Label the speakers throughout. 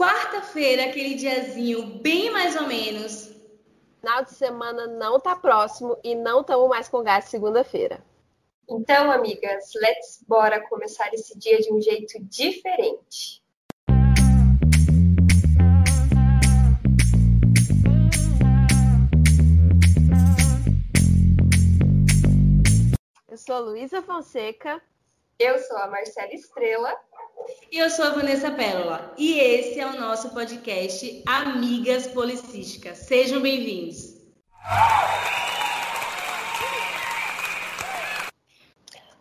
Speaker 1: quarta-feira, aquele diazinho bem mais ou menos.
Speaker 2: Final de semana não tá próximo e não estamos mais com gás segunda-feira.
Speaker 3: Então, amigas, let's bora começar esse dia de um jeito diferente.
Speaker 2: Eu sou Luísa Fonseca.
Speaker 3: Eu sou a Marcela Estrela.
Speaker 1: E eu sou a Vanessa Pérola. E esse é o nosso podcast Amigas Policísticas. Sejam bem-vindos.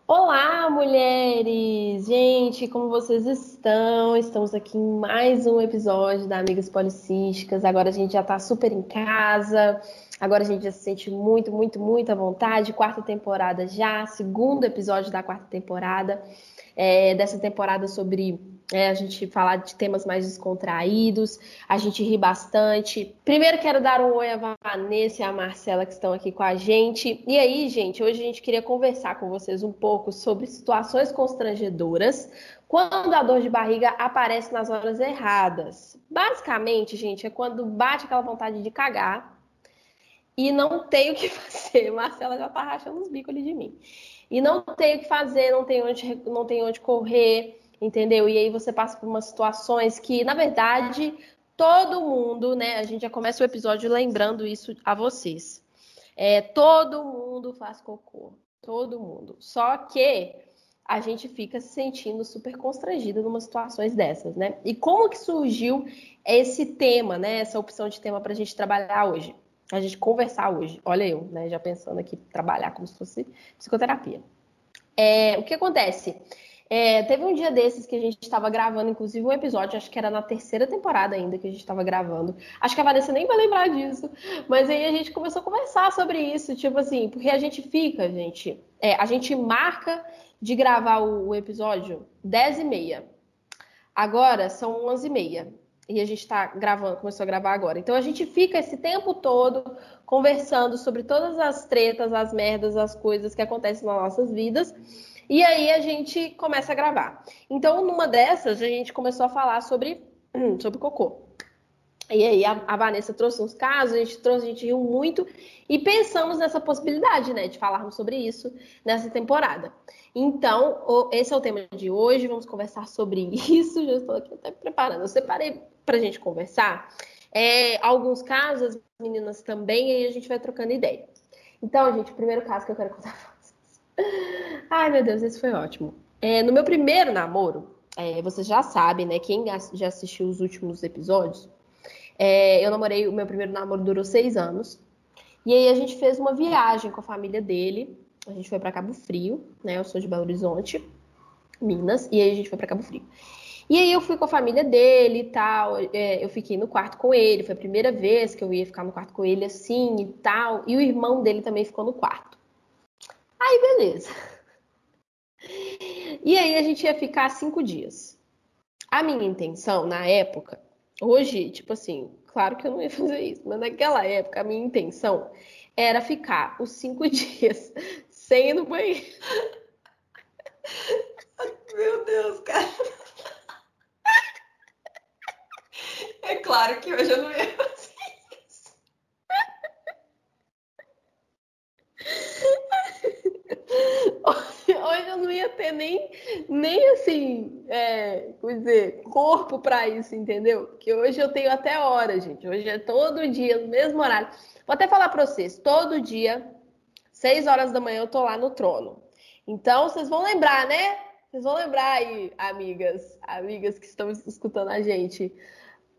Speaker 2: Olá, mulheres! Gente, como vocês estão? Estamos aqui em mais um episódio da Amigas Policísticas. Agora a gente já tá super em casa. Agora a gente já se sente muito, muito, muito à vontade. Quarta temporada já, segundo episódio da quarta temporada. É, dessa temporada sobre é, a gente falar de temas mais descontraídos, a gente ri bastante. Primeiro quero dar um oi à Vanessa e à Marcela que estão aqui com a gente. E aí, gente, hoje a gente queria conversar com vocês um pouco sobre situações constrangedoras quando a dor de barriga aparece nas horas erradas. Basicamente, gente, é quando bate aquela vontade de cagar e não tem o que fazer. Marcela já tá rachando os bicos ali de mim. E não tem o que fazer, não tem onde, não tem onde correr, entendeu? E aí você passa por umas situações que, na verdade, todo mundo, né? A gente já começa o episódio lembrando isso a vocês. É, todo mundo faz cocô. Todo mundo. Só que a gente fica se sentindo super constrangido numa situações dessas, né? E como que surgiu esse tema, né? Essa opção de tema para a gente trabalhar hoje? A gente conversar hoje. Olha eu, né, já pensando aqui trabalhar como se fosse psicoterapia. É, o que acontece? É, teve um dia desses que a gente estava gravando, inclusive um episódio, acho que era na terceira temporada ainda que a gente estava gravando. Acho que a Vanessa nem vai lembrar disso, mas aí a gente começou a conversar sobre isso, tipo assim, porque a gente fica, gente, é, a gente marca de gravar o, o episódio 10 e meia. Agora são 11 e meia e a gente está gravando, começou a gravar agora. Então a gente fica esse tempo todo conversando sobre todas as tretas, as merdas, as coisas que acontecem nas nossas vidas. E aí a gente começa a gravar. Então, numa dessas, a gente começou a falar sobre, sobre cocô. E aí a, a, Vanessa trouxe uns casos, a gente trouxe, a gente riu muito e pensamos nessa possibilidade, né, de falarmos sobre isso nessa temporada. Então, esse é o tema de hoje, vamos conversar sobre isso. Já estou aqui até preparando. Eu separei para a gente conversar é, alguns casos, as meninas também, e aí a gente vai trocando ideia. Então, gente, o primeiro caso que eu quero contar pra vocês. Ai, meu Deus, esse foi ótimo. É, no meu primeiro namoro, é, vocês já sabem, né? Quem já assistiu os últimos episódios, é, eu namorei, o meu primeiro namoro durou seis anos. E aí a gente fez uma viagem com a família dele. A gente foi para Cabo Frio, né? Eu sou de Belo Horizonte, Minas, e aí a gente foi para Cabo Frio. E aí eu fui com a família dele e tal. É, eu fiquei no quarto com ele. Foi a primeira vez que eu ia ficar no quarto com ele assim e tal. E o irmão dele também ficou no quarto. Aí, beleza. E aí a gente ia ficar cinco dias. A minha intenção na época Hoje, tipo assim, claro que eu não ia fazer isso, mas naquela época a minha intenção era ficar os cinco dias sem ir no banheiro.
Speaker 3: Meu Deus, cara. É claro que hoje eu não ia fazer isso.
Speaker 2: Hoje eu não ia ter nem, nem assim, é, dizer, corpo para isso, entendeu? Porque hoje eu tenho até hora, gente. Hoje é todo dia, no mesmo horário. Vou até falar para vocês, todo dia, seis horas da manhã, eu tô lá no trono. Então, vocês vão lembrar, né? Vocês vão lembrar aí, amigas, amigas que estão escutando a gente.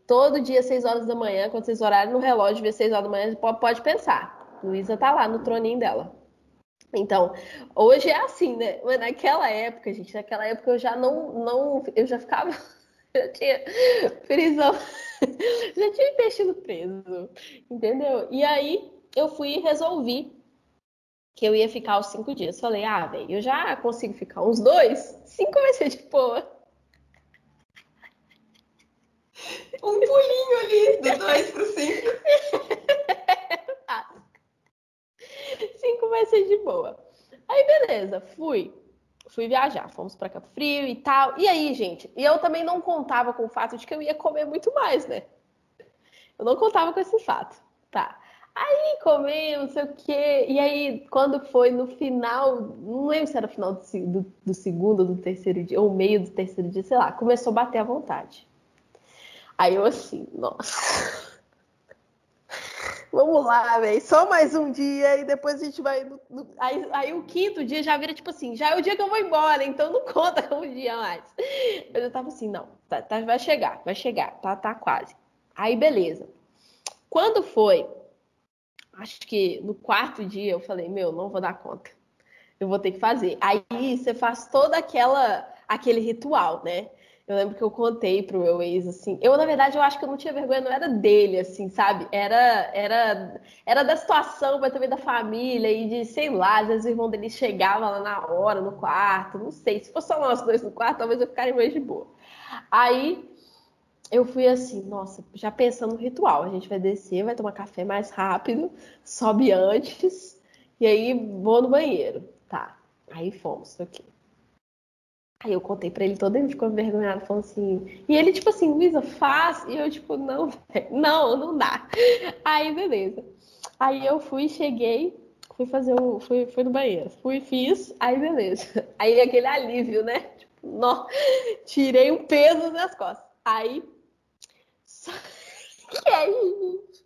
Speaker 2: Todo dia, seis horas da manhã, quando vocês olharem no relógio, ver seis horas da manhã, pode pensar. Luísa tá lá no troninho dela. Então, hoje é assim, né? Mas naquela época, gente, naquela época eu já não, não eu já ficava, já tinha prisão, já tinha investido preso, entendeu? E aí eu fui e resolvi que eu ia ficar os cinco dias. Falei, ah, velho, eu já consigo ficar uns dois, cinco vai ser de boa.
Speaker 3: Um pulinho ali, do dois pro cinco.
Speaker 2: Cinco vai ser de boa. Aí, beleza, fui. fui viajar, fomos para Cabo Frio e tal. E aí, gente, e eu também não contava com o fato de que eu ia comer muito mais, né? Eu não contava com esse fato. Tá. Aí comi, não sei o quê. E aí, quando foi no final, não lembro se era final do, do, do segundo, do terceiro dia, ou meio do terceiro dia, sei lá, começou a bater à vontade. Aí eu assim, nossa. Vamos lá, velho. Só mais um dia e depois a gente vai. No, no... Aí, aí, o quinto dia já vira tipo assim, já é o dia que eu vou embora, então não conta como dia mais. Eu tava assim, não, tá, tá, vai chegar, vai chegar, tá, tá quase. Aí beleza. Quando foi, acho que no quarto dia eu falei, meu, não vou dar conta. Eu vou ter que fazer. Aí você faz toda aquela aquele ritual, né? Eu lembro que eu contei pro meu ex, assim. Eu, na verdade, eu acho que eu não tinha vergonha, não era dele, assim, sabe? Era era, era da situação, mas também da família, e de, sei lá, às vezes o irmão dele chegava lá na hora, no quarto, não sei. Se fosse só nós dois no quarto, talvez eu ficaria mais de boa. Aí eu fui assim, nossa, já pensando no ritual. A gente vai descer, vai tomar café mais rápido, sobe antes, e aí vou no banheiro. Tá. Aí fomos, ok. Aí eu contei pra ele todo, ele ficou envergonhado, falou assim. E ele, tipo assim, Luísa, faz. E eu, tipo, não, não, não dá. Aí, beleza. Aí eu fui, cheguei, fui fazer um. Fui, fui no banheiro. Fui, fiz, aí beleza. Aí aquele alívio, né? Tipo, nó, tirei um peso das costas. Aí. Só... E aí, gente?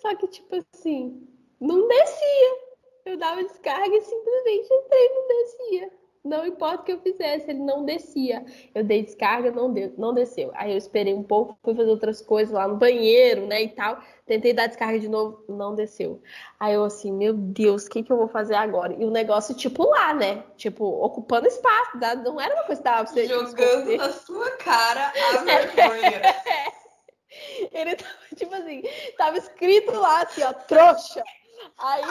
Speaker 2: Só que, tipo assim, não descia. Eu dava descarga e simplesmente entrei não descia. Não importa o que eu fizesse, ele não descia. Eu dei descarga, não, deu, não desceu. Aí eu esperei um pouco, fui fazer outras coisas lá no banheiro, né, e tal. Tentei dar descarga de novo, não desceu. Aí eu assim, meu Deus, o que, que eu vou fazer agora? E o negócio, tipo, lá, né? Tipo, ocupando espaço. Não era uma coisa que tava
Speaker 3: você Jogando na sua cara a vergonha.
Speaker 2: ele tava, tipo assim, tava escrito lá assim, ó, trouxa. Aí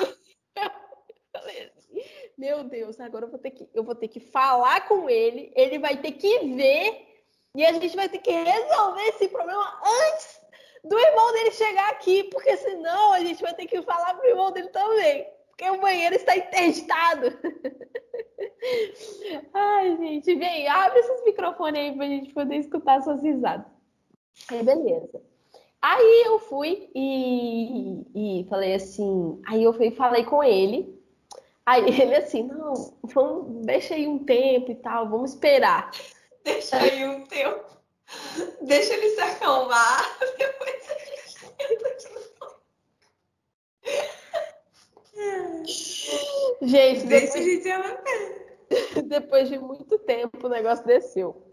Speaker 2: falei assim, meu Deus, agora eu vou ter que, eu vou ter que falar com ele, ele vai ter que ver e a gente vai ter que resolver esse problema antes do irmão dele chegar aqui, porque senão a gente vai ter que falar pro irmão dele também, porque o banheiro está interditado. Ai, gente, vem, abre esses microfones aí pra gente poder escutar suas risadas. Aí, beleza. Aí eu fui e, e falei assim, aí eu fui falei com ele Aí ele assim, não, vamos, deixa aí um tempo e tal, vamos esperar.
Speaker 3: Deixa aí um tempo. Deixa ele se acalmar. Depois a gente tenta de novo.
Speaker 2: Gente,
Speaker 3: deixa depois, a
Speaker 2: gente depois de muito tempo o negócio desceu.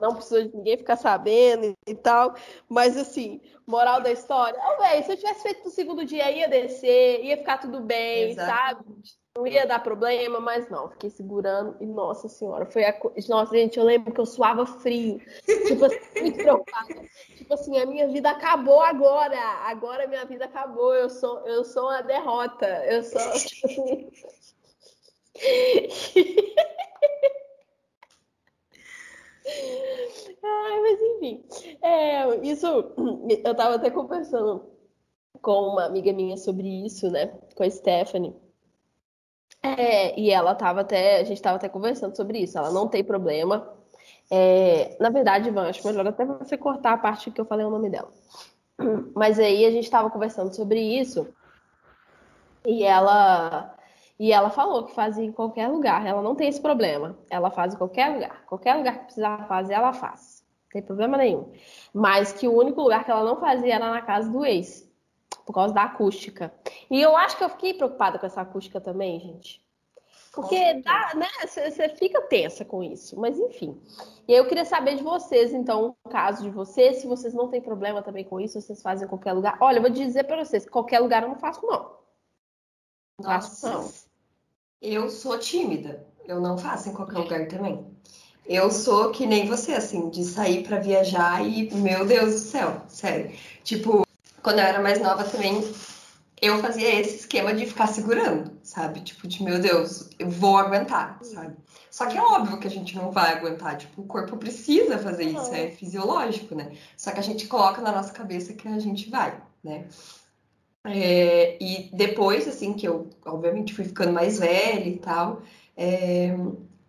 Speaker 2: Não precisou de ninguém ficar sabendo e tal. Mas assim, moral da história, oh, véio, se eu tivesse feito no segundo dia, ia descer, ia ficar tudo bem, sabe? Não ia dar problema, mas não, fiquei segurando e nossa senhora, foi a nossa gente, eu lembro que eu suava frio, tipo assim, muito preocupada, tipo assim, a minha vida acabou agora, agora minha vida acabou, eu sou eu sou uma derrota, eu sou assim... Ai, mas enfim, é, isso eu tava até conversando com uma amiga minha sobre isso, né, com a Stephanie. É, e ela tava até, a gente estava até conversando sobre isso, ela não tem problema. É, na verdade, Ivan, acho melhor até você cortar a parte que eu falei o nome dela. Mas aí a gente estava conversando sobre isso e ela e ela falou que fazia em qualquer lugar. Ela não tem esse problema. Ela faz em qualquer lugar. Qualquer lugar que precisar fazer, ela faz. Não tem problema nenhum. Mas que o único lugar que ela não fazia era na casa do ex por causa da acústica. E eu acho que eu fiquei preocupada com essa acústica também, gente. Porque dá, né? Você fica tensa com isso, mas enfim. E aí eu queria saber de vocês, então, no caso de vocês, se vocês não têm problema também com isso, vocês fazem em qualquer lugar. Olha, eu vou dizer para vocês, qualquer lugar eu não faço, não.
Speaker 3: Não faço, não. Eu sou tímida. Eu não faço em qualquer lugar também. Eu sou que nem você, assim, de sair para viajar e, meu Deus do céu, sério. Tipo, quando eu era mais nova também, eu fazia esse esquema de ficar segurando, sabe? Tipo, de meu Deus, eu vou aguentar, sabe? Só que é óbvio que a gente não vai aguentar, tipo, o corpo precisa fazer isso, é fisiológico, né? Só que a gente coloca na nossa cabeça que a gente vai, né? É, e depois, assim, que eu, obviamente, fui ficando mais velha e tal. É...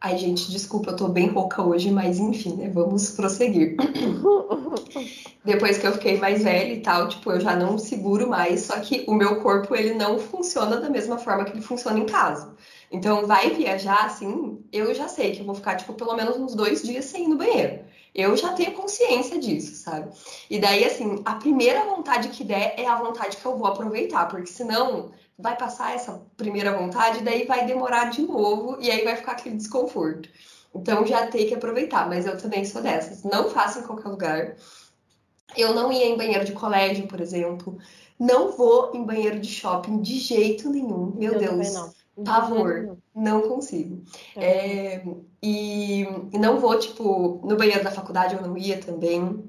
Speaker 3: Ai, gente, desculpa, eu tô bem rouca hoje, mas enfim, né? Vamos prosseguir. depois que eu fiquei mais velha e tal, tipo, eu já não seguro mais, só que o meu corpo, ele não funciona da mesma forma que ele funciona em casa. Então, vai viajar, assim, eu já sei que eu vou ficar, tipo, pelo menos uns dois dias sem ir no banheiro. Eu já tenho consciência disso, sabe? E daí, assim, a primeira vontade que der é a vontade que eu vou aproveitar, porque senão vai passar essa primeira vontade, daí vai demorar de novo e aí vai ficar aquele desconforto. Então já tem que aproveitar, mas eu também sou dessas. Não faço em qualquer lugar. Eu não ia em banheiro de colégio, por exemplo. Não vou em banheiro de shopping de jeito nenhum. Meu eu Deus. Não. Pavor. Não consigo. É, e não vou, tipo, no banheiro da faculdade eu não ia também.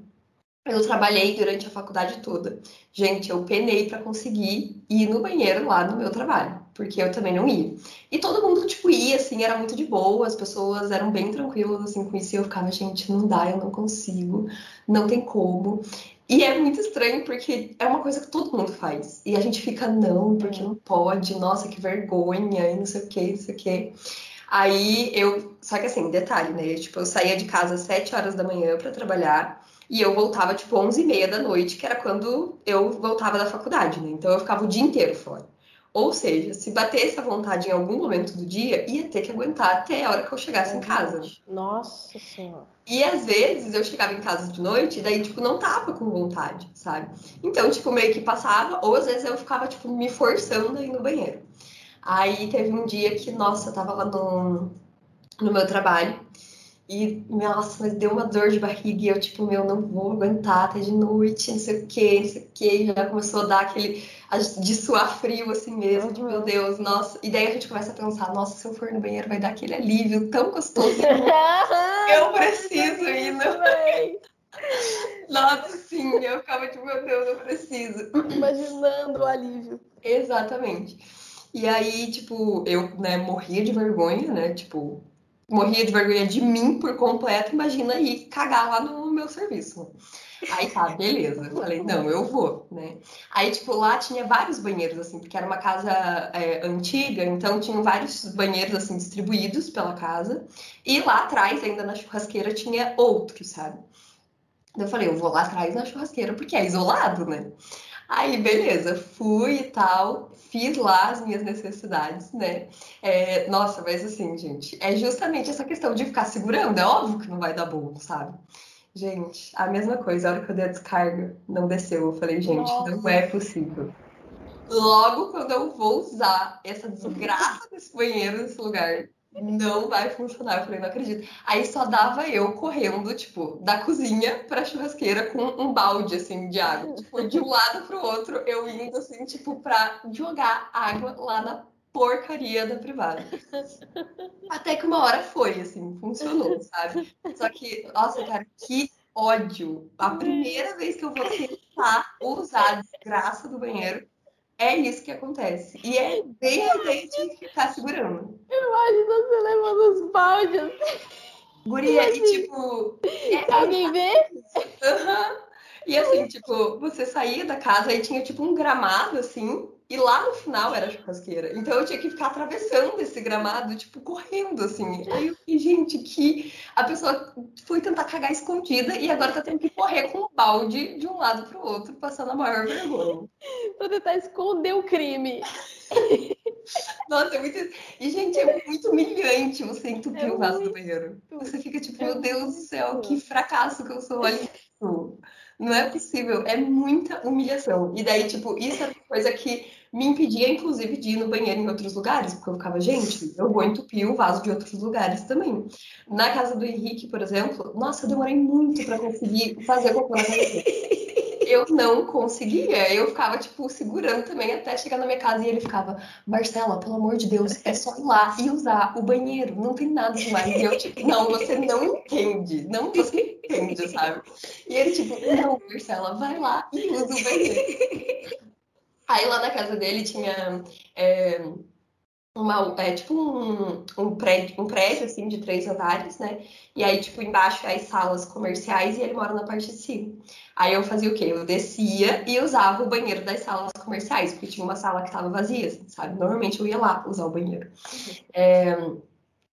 Speaker 3: Eu trabalhei durante a faculdade toda. Gente, eu penei para conseguir ir no banheiro lá no meu trabalho, porque eu também não ia. E todo mundo, tipo, ia, assim, era muito de boa, as pessoas eram bem tranquilas, assim, com isso. E eu ficava, gente, não dá, eu não consigo, não tem como. E é muito estranho porque é uma coisa que todo mundo faz. E a gente fica, não, porque não pode, nossa, que vergonha, e não sei o que, não sei o que. Aí eu. Só que assim, detalhe, né? Tipo, eu saía de casa às 7 horas da manhã para trabalhar e eu voltava, tipo, 11 e meia da noite, que era quando eu voltava da faculdade, né? Então eu ficava o dia inteiro fora. Ou seja, se batesse a vontade em algum momento do dia, ia ter que aguentar até a hora que eu chegasse em casa.
Speaker 2: Nossa Senhora.
Speaker 3: E às vezes eu chegava em casa de noite e daí, tipo, não tava com vontade, sabe? Então, tipo, meio que passava, ou às vezes eu ficava, tipo, me forçando a ir no banheiro. Aí teve um dia que, nossa, eu tava lá no, no meu trabalho e, nossa, mas deu uma dor de barriga e eu, tipo, meu, não vou aguentar até de noite, não sei o que, não sei o que. E já começou a dar aquele. de suar frio assim mesmo, uhum. tipo, meu Deus, nossa. E daí a gente começa a pensar, nossa, se eu for no banheiro vai dar aquele alívio tão gostoso. eu preciso ir no. Nossa, sim, eu ficava tipo, meu Deus, eu preciso.
Speaker 2: Imaginando o alívio.
Speaker 3: Exatamente. E aí, tipo, eu, né, morria de vergonha, né? Tipo, morria de vergonha de mim por completo, imagina ir cagar lá no meu serviço. Aí tá, beleza. Eu falei, não, eu vou, né? Aí, tipo, lá tinha vários banheiros, assim, porque era uma casa é, antiga, então tinham vários banheiros, assim, distribuídos pela casa. E lá atrás, ainda na churrasqueira, tinha outros, sabe? Eu falei, eu vou lá atrás na churrasqueira, porque é isolado, né? Aí, beleza, fui e tal, fiz lá as minhas necessidades, né? É, nossa, mas assim, gente, é justamente essa questão de ficar segurando. É óbvio que não vai dar bom, sabe? Gente, a mesma coisa, a hora que eu dei a descarga, não desceu. Eu falei, gente, nossa. não é possível. Logo quando eu vou usar essa desgraça desse banheiro nesse lugar, não vai funcionar. Eu falei, não acredito. Aí só dava eu correndo, tipo, da cozinha pra churrasqueira com um balde, assim, de água. Tipo, de um lado pro outro, eu indo, assim, tipo, pra jogar água lá na porcaria da privada. Até que uma hora foi, assim, funcionou, sabe? Só que, nossa, cara, que ódio. A primeira vez que eu vou tentar usar a desgraça do banheiro, é isso que acontece. E é bem a ideia de ficar segurando.
Speaker 2: Imagina você levando os baldes.
Speaker 3: Guria, e tipo.
Speaker 2: É, Alguém vê?
Speaker 3: Uhum. E assim, tipo, você saía da casa e tinha tipo um gramado assim, e lá no final era a churrasqueira. Então eu tinha que ficar atravessando esse gramado, tipo, correndo, assim. Aí eu fiquei, gente, que a pessoa foi tentar cagar escondida e agora tá tendo que correr com o balde de um lado pro outro, passando a maior vergonha.
Speaker 2: pra tentar esconder o crime.
Speaker 3: Nossa, é muito. E, gente, é muito humilhante você entupir é o vaso do banheiro. Você fica tipo, meu Deus do céu, que fracasso que eu sou. Olha isso. Não é possível, é muita humilhação. E daí, tipo, isso é coisa que me impedia, inclusive, de ir no banheiro em outros lugares, porque eu ficava, gente, eu vou entupir o vaso de outros lugares também. Na casa do Henrique, por exemplo, nossa, eu demorei muito para conseguir fazer cocô na casa dele eu não conseguia. Eu ficava, tipo, segurando também até chegar na minha casa e ele ficava, Marcela, pelo amor de Deus, é só ir lá e usar o banheiro, não tem nada demais. E eu, tipo, não, você não entende, não você entende, sabe? E ele, tipo, não, Marcela, vai lá e usa o banheiro. Aí lá na casa dele tinha. É uma, é tipo um, um, prédio, um prédio, assim, de três andares, né? E aí, tipo, embaixo as salas comerciais e ele mora na parte de cima. Aí eu fazia o quê? Eu descia e usava o banheiro das salas comerciais, porque tinha uma sala que estava vazia, sabe? Normalmente eu ia lá usar o banheiro. É...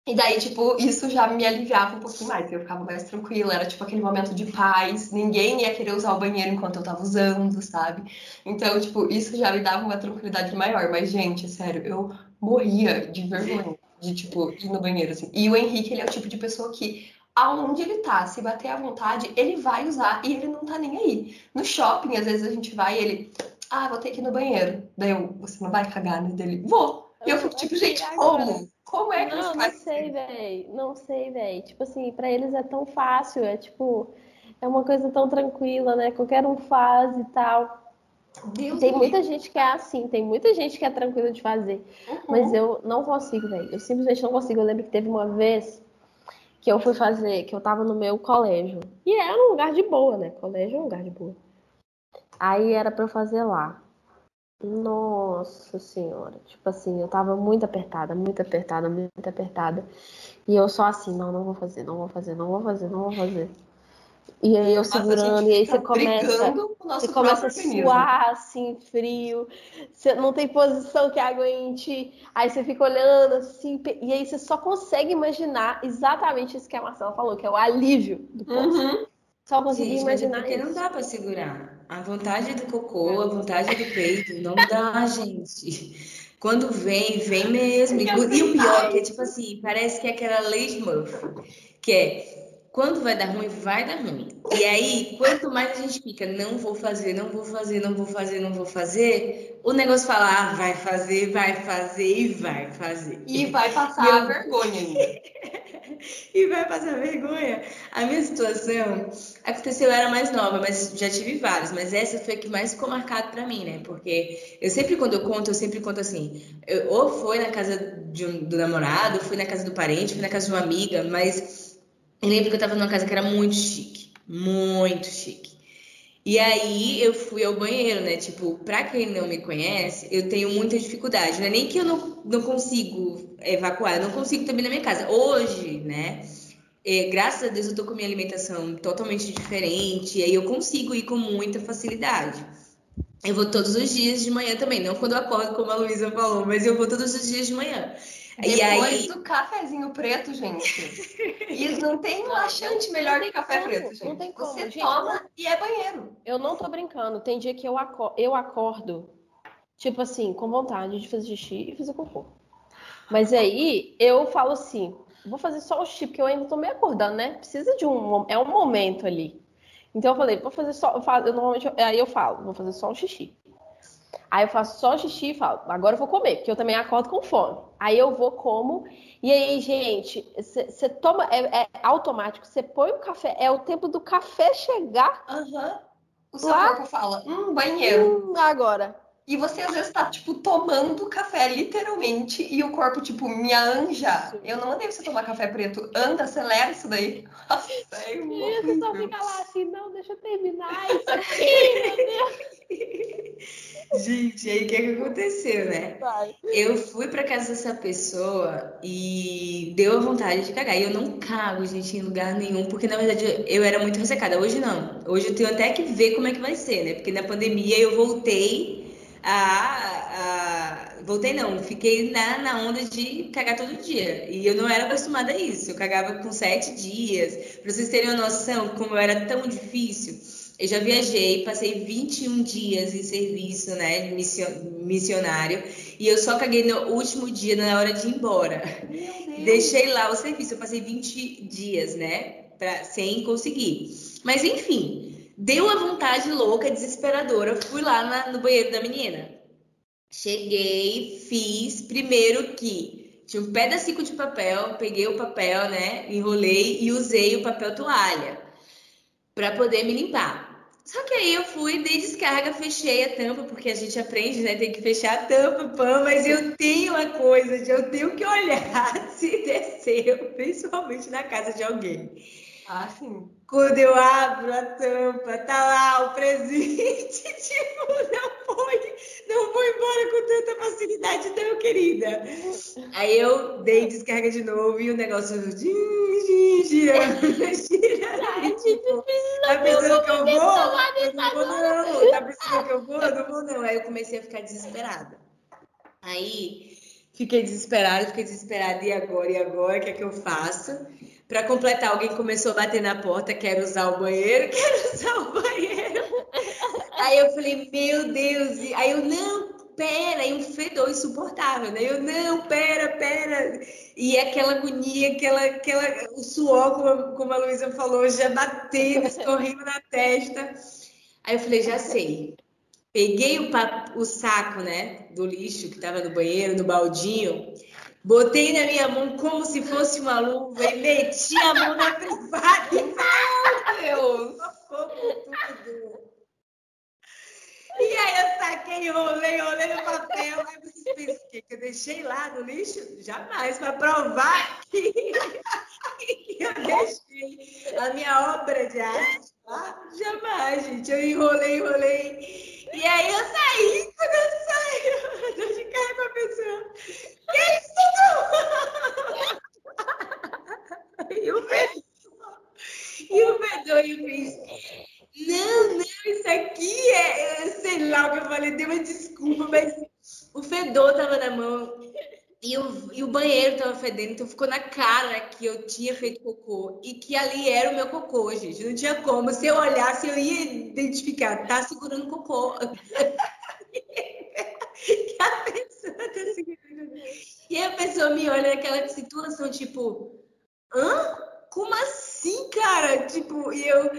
Speaker 3: E daí, tipo, isso já me aliviava um pouquinho mais, eu ficava mais tranquila, era tipo aquele momento de paz, ninguém ia querer usar o banheiro enquanto eu tava usando, sabe? Então, tipo, isso já me dava uma tranquilidade maior, mas, gente, sério, eu morria de vergonha de, tipo, ir no banheiro, assim. E o Henrique, ele é o tipo de pessoa que, aonde ele tá, se bater à vontade, ele vai usar e ele não tá nem aí. No shopping, às vezes a gente vai e ele, ah, vou ter que ir no banheiro. Daí eu, você não vai cagar, né? Dele, vou. E eu fico, tipo, gente, como? Como é que
Speaker 2: não,
Speaker 3: Não
Speaker 2: sei, velho. Não sei, velho. Tipo assim, pra eles é tão fácil, é tipo, é uma coisa tão tranquila, né? Qualquer um faz e tal.
Speaker 3: Deus
Speaker 2: tem
Speaker 3: me
Speaker 2: muita gente que é assim, tem muita gente que é tranquila de fazer.
Speaker 3: Uhum.
Speaker 2: Mas eu não consigo, velho. Eu simplesmente não consigo. Eu lembro que teve uma vez que eu fui fazer, que eu tava no meu colégio. E era um lugar de boa, né? Colégio é um lugar de boa. Aí era pra eu fazer lá. Nossa senhora. Tipo assim, eu tava muito apertada, muito apertada, muito apertada. E eu só assim, não, não vou fazer, não vou fazer, não vou fazer, não vou fazer. E aí eu segurando, e aí você começa. Você começa a suar assim, frio. Você não tem posição que aguente. Aí você fica olhando assim. E aí você só consegue imaginar exatamente isso que a Marcela falou, que é o alívio do poço.
Speaker 3: Uhum.
Speaker 2: Só conseguir
Speaker 1: Gente, é
Speaker 2: imaginar
Speaker 1: porque não
Speaker 2: isso.
Speaker 1: dá pra segurar. A vontade do cocô, a vontade do peito, não dá, gente. Quando vem, vem mesmo. E, o pior é que é tipo assim, parece que é aquela lei de Murphy, que é quando vai dar ruim, vai dar ruim. E aí, quanto mais a gente fica, não vou fazer, não vou fazer, não vou fazer, não vou fazer, o negócio fala, ah, vai fazer, vai fazer e vai fazer.
Speaker 3: E vai passar
Speaker 1: E eu-
Speaker 3: a vergonha
Speaker 1: e vai passar vergonha. A minha situação aconteceu, eu era mais nova, mas já tive várias, mas essa foi a que mais ficou marcada pra mim, né? Porque eu sempre, quando eu conto, eu sempre conto assim: eu- ou foi na casa um- do namorado, ou foi na casa do parente, foi na casa de uma amiga, mas eu lembro que eu tava numa casa que era muito chique, muito chique. E aí eu fui ao banheiro, né? Tipo, pra quem não me conhece, eu tenho muita dificuldade. Não é nem que eu não, não consigo evacuar, eu não consigo também na minha casa. Hoje, né? é, graças a Deus eu tô com minha alimentação totalmente diferente, e aí eu consigo ir com muita facilidade. Eu vou todos os dias de manhã também, não quando eu acordo, como a Luísa falou, mas eu vou todos os dias de manhã.
Speaker 3: Depois
Speaker 1: e aí,
Speaker 3: do cafezinho preto, gente. E não tem laxante melhor
Speaker 2: Não
Speaker 3: que café
Speaker 2: como,
Speaker 3: preto, gente.
Speaker 2: não tem como.
Speaker 3: Você
Speaker 2: Gente,
Speaker 3: toma e é banheiro.
Speaker 2: Eu não tô brincando. Tem dia que eu acordo, eu acordo, tipo assim, com vontade de fazer xixi e fazer cocô. Mas aí eu falo assim, vou fazer só o xixi, porque eu ainda tô meio acordando, né? Precisa de um, é um momento ali. Então eu falei, vou fazer só, eu falo, eu normalmente, aí eu falo, vou fazer só o xixi. Aí eu faço só xixi e falo, agora eu vou comer, porque eu também acordo com fome. Aí eu vou, como, e aí, gente, você toma, é, é automático, você põe o café, é o tempo do café chegar
Speaker 3: Aham. O seu
Speaker 2: Lá-
Speaker 3: corpo fala, hum, banheiro.
Speaker 2: hum, agora.
Speaker 3: E você às vezes tá, tipo, tomando café, literalmente, e o corpo, tipo, me anja. Eu não mandei você tomar café preto. Anda, acelera isso daí. Nossa, é
Speaker 2: você só fica lá assim, não, deixa eu terminar isso aqui, meu Deus.
Speaker 1: gente, aí o que, que aconteceu, né?
Speaker 2: Vai.
Speaker 1: Eu fui pra casa dessa pessoa e deu a vontade de cagar. E eu não cago, gente, em lugar nenhum, porque na verdade eu era muito ressecada. Hoje não. Hoje eu tenho até que ver como é que vai ser, né? Porque na pandemia eu voltei a. a- Voltei não, fiquei na, na onda de cagar todo dia. E eu não era acostumada a isso. Eu cagava com sete dias. Pra vocês terem uma noção como era tão difícil. Eu já viajei, passei 21 dias em serviço, né, missionário, e eu só caguei no último dia, na hora de ir embora. Deixei lá o serviço, eu passei 20 dias, né, pra, sem conseguir. Mas enfim, deu uma vontade louca, desesperadora, fui lá na- no banheiro da menina. Cheguei, fiz, primeiro que tinha um pedacinho de papel, peguei o papel, né, enrolei e usei o papel toalha para poder me limpar. Só que aí eu fui, dei descarga, fechei a tampa, porque a gente aprende, né? Tem que fechar a tampa, pã, mas eu tenho uma coisa de eu tenho que olhar se desceu, principalmente na casa de alguém.
Speaker 3: Ah, sim.
Speaker 1: Quando eu abro a tampa, tá lá o presente, tipo, não foi, não vou embora com tanta facilidade, não, querida. Aí eu dei descarga de novo e o negócio girando, girando. Tipo, tá pensando que eu vou? Eu não vou, não. Tá pensando que eu vou? Eu não vou, não. Aí eu comecei a ficar desesperada. Aí fiquei desesperada, fiquei desesperada. E agora? E agora? O que é que eu faço? Para completar, alguém começou a bater na porta, quero usar o banheiro, quero usar o banheiro. Aí eu falei, meu Deus, e aí eu, não, pera, e um fedor insuportável, né? Eu, não, pera, pera. E aquela agonia, aquela, aquela, o suor, como, como a Luísa falou, já batendo, escorrendo na testa. Aí eu falei, já sei. Peguei o, o saco, né, do lixo que estava no banheiro, no baldinho, botei na minha mão como se fosse uma luva e meti a mão na privada. Meu Deus! tudo. E aí eu saquei, enrolei, enrolei no papel. Aí vocês pensam que eu deixei lá no lixo? Jamais, para provar que, que eu deixei a minha obra de arte lá. Jamais, gente. Eu enrolei, enrolei. E aí eu saí, quando eu saí, eu dou de cara pra pessoa. Que isso? E o fedor. E o fedor, e eu fiz. Não, não, isso aqui é, sei lá o que eu falei, dei uma desculpa, mas o fedor tava na mão e o, e o banheiro tava fedendo, então ficou na cara que eu tinha feito cocô e que ali era o meu cocô, gente. Não tinha como. Se eu olhasse, eu ia identificar, tá segurando cocô. que a pessoa tá segurando. E a pessoa me olha naquela situação, tipo, hã? Como assim, cara? Tipo, e eu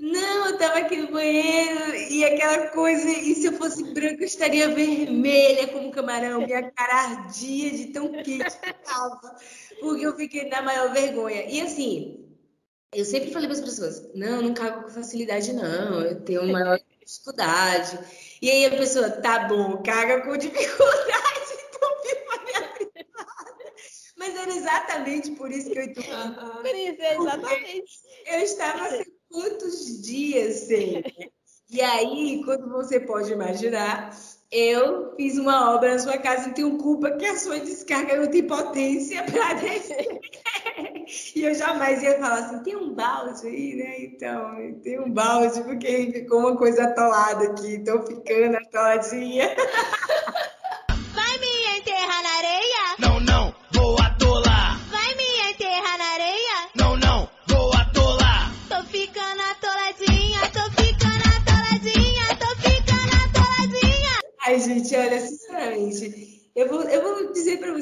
Speaker 1: não, eu tava aqui no banheiro e aquela coisa, e se eu fosse branca, eu estaria vermelha como camarão, minha cara ardia de tão quente que tava, porque eu fiquei na maior vergonha. E assim, eu sempre falei para as pessoas: não, não cago com facilidade, não, eu tenho maior dificuldade. E aí a pessoa, tá bom, caga com dificuldade, então fica minha privada. Mas era exatamente por isso que eu estou.
Speaker 2: Por isso, é exatamente.
Speaker 1: Eu estava quantos dias sempre? E aí, quando você pode imaginar, eu fiz uma obra na sua casa e tenho culpa que a sua descarga não tem potência para descer. e eu jamais ia falar assim, tem um balde aí, né? Então, tem um balde, porque ficou uma coisa atolada aqui, tô ficando atoladinha.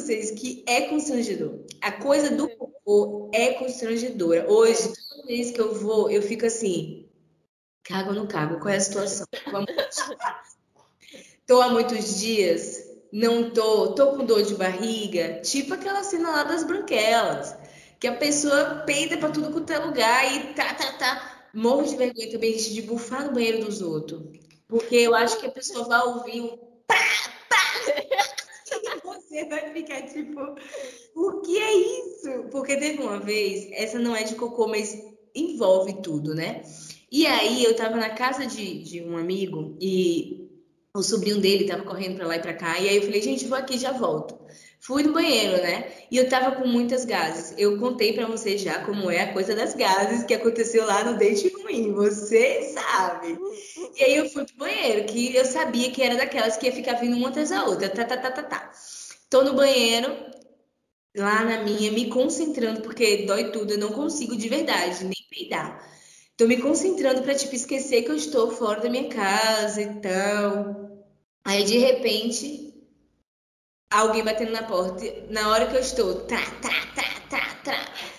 Speaker 1: vocês que é constrangedor. A coisa do cocô é constrangedora. Hoje, toda vez que eu vou, eu fico assim, cago ou não cago? Qual é a situação? Tô há muitos dias, não tô, tô com dor de barriga, tipo aquela cena lá das branquelas, que a pessoa peida pra tudo quanto é lugar e tá, tá, tá. Morro de vergonha também gente, de bufar no banheiro dos outros. Porque eu acho que a pessoa vai ouvir um pá. Você vai ficar tipo, o que é isso? Porque teve uma vez, essa não é de cocô, mas envolve tudo, né? E aí eu tava na casa de, de um amigo e o sobrinho dele tava correndo para lá e para cá, e aí eu falei, gente, vou aqui já volto. Fui no banheiro, né? E eu tava com muitas gases. Eu contei para vocês já como é a coisa das gases que aconteceu lá no date ruim, você sabe. E aí eu fui pro banheiro, que eu sabia que era daquelas que ia ficar vindo uma atrás da outra, tá, tá, tá, tá, tá. Tô no banheiro, lá na minha, me concentrando, porque dói tudo, eu não consigo de verdade, nem peidar. Tô me concentrando para tipo esquecer que eu estou fora da minha casa e tal. Aí de repente alguém batendo na porta, na hora que eu estou, tá, tá, tá, tá, tá.